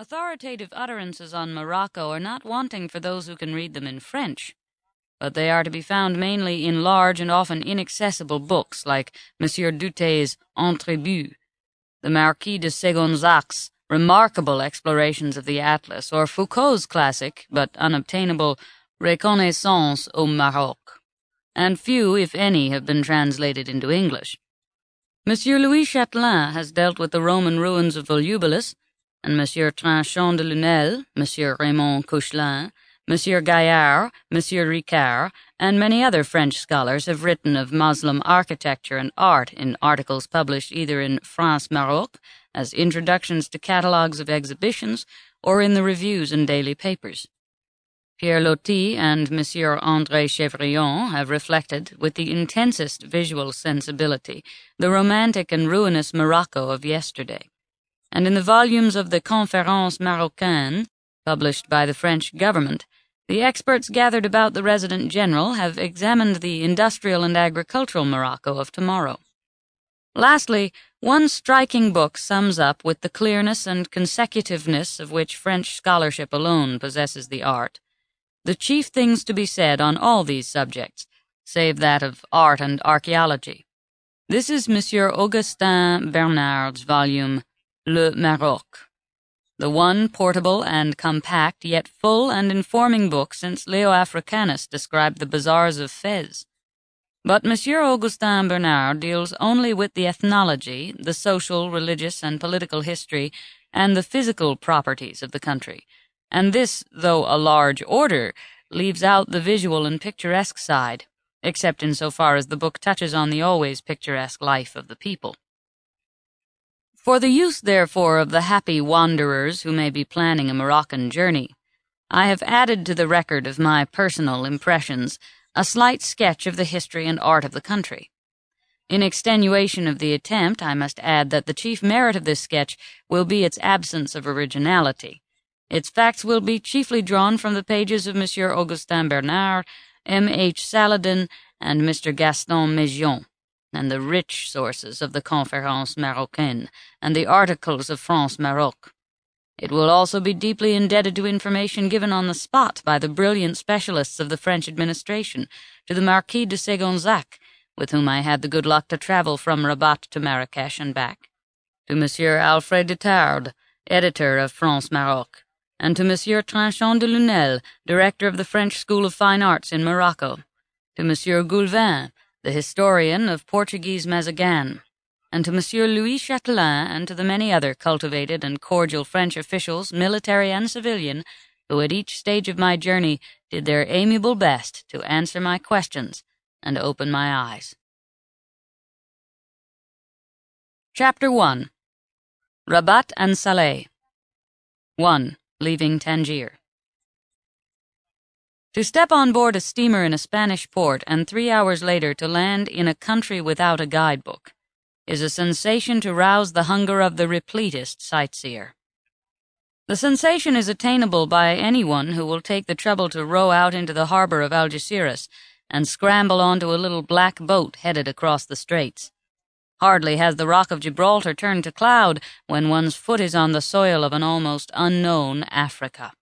Authoritative utterances on Morocco are not wanting for those who can read them in French, but they are to be found mainly in large and often inaccessible books like Monsieur Doutté's Entrevue, the Marquis de Segonzac's remarkable explorations of the Atlas, or Foucauld's classic, but unobtainable, Reconnaissance au Maroc, and few, if any, have been translated into English. Monsieur Louis Chatelain has dealt with the Roman ruins of Volubilis, and Monsieur Tranchant de Lunel, Monsieur Raymond Koechlin, Monsieur Gaillard, Monsieur Ricard, and many other French scholars have written of Moslem architecture and art in articles published either in France Maroc as introductions to catalogues of exhibitions or in the reviews and daily papers. Pierre Loti and Monsieur André Chevrillon have reflected, with the intensest visual sensibility, the romantic and ruinous Morocco of yesterday and in the volumes of the Conférence Marocaine, published by the French government, the experts gathered about the resident general have examined the industrial and agricultural Morocco of tomorrow. Lastly, one striking book sums up with the clearness and consecutiveness of which French scholarship alone possesses the art the chief things to be said on all these subjects, save that of art and archaeology. This is Monsieur Augustin Bernard's volume Le Maroc, the one portable and compact yet full and informing book since Leo Africanus described the bazaars of Fez. But Monsieur Augustin Bernard deals only with the ethnology, the social, religious, and political history, and the physical properties of the country, and this, though a large order, leaves out the visual and picturesque side, except in so far as the book touches on the always picturesque life of the people. For the use, therefore, of the happy wanderers who may be planning a Moroccan journey, I have added to the record of my personal impressions a slight sketch of the history and art of the country. In extenuation of the attempt, I must add that the chief merit of this sketch will be its absence of originality. Its facts will be chiefly drawn from the pages of Monsieur Augustin Bernard, M. H. Saladin, and Mr. Gaston Migeon and the rich sources of the Conférence Marocaine and the articles of France Maroc. It will also be deeply indebted to information given on the spot by the brilliant specialists of the French administration to the Marquis de Segonzac, with whom I had the good luck to travel from Rabat to Marrakesh and back, to Monsieur Alfred de Tarde, editor of France Maroc, and to Monsieur Tranchant de Lunel, director of the French School of Fine Arts in Morocco, to Monsieur Goulven, the historian of Portuguese Mazagan, and to Monsieur Louis Chatelain and to the many other cultivated and cordial French officials, military and civilian, who at each stage of my journey did their amiable best to answer my questions and open my eyes. Chapter 1 Rabat and Salé 1. Leaving Tangier to step on board a steamer in a Spanish port and three hours later to land in a country without a guidebook is a sensation to rouse the hunger of the repletest sightseer. The sensation is attainable by anyone who will take the trouble to row out into the harbor of Algeciras and scramble onto a little black boat headed across the straits. Hardly has the Rock of Gibraltar turned to cloud when one's foot is on the soil of an almost unknown Africa.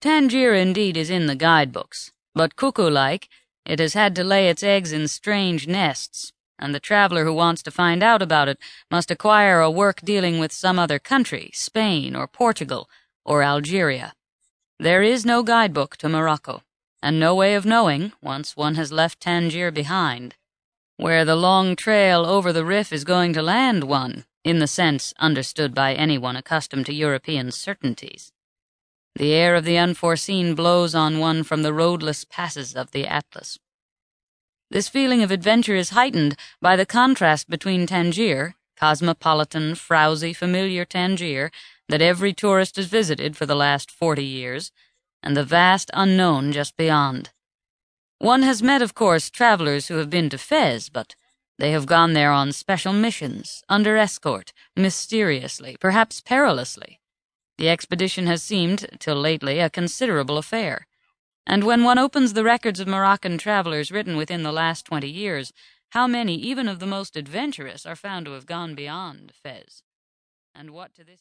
Tangier indeed is in the guidebooks, but cuckoo-like, it has had to lay its eggs in strange nests, and the traveler who wants to find out about it must acquire a work dealing with some other country, Spain or Portugal or Algeria. There is no guidebook to Morocco, and no way of knowing, once one has left Tangier behind, where the long trail over the Rif is going to land one, in the sense understood by anyone accustomed to European certainties. The air of the unforeseen blows on one from the roadless passes of the Atlas. This feeling of adventure is heightened by the contrast between Tangier, cosmopolitan, frowsy, familiar Tangier that every tourist has visited for the last forty years, and the vast unknown just beyond. One has met, of course, travelers who have been to Fez, but they have gone there on special missions, under escort, mysteriously, perhaps perilously. The expedition has seemed, till lately, a considerable affair. And when one opens the records of Moroccan travelers written within the last twenty years, how many, even of the most adventurous, are found to have gone beyond Fez? And what to this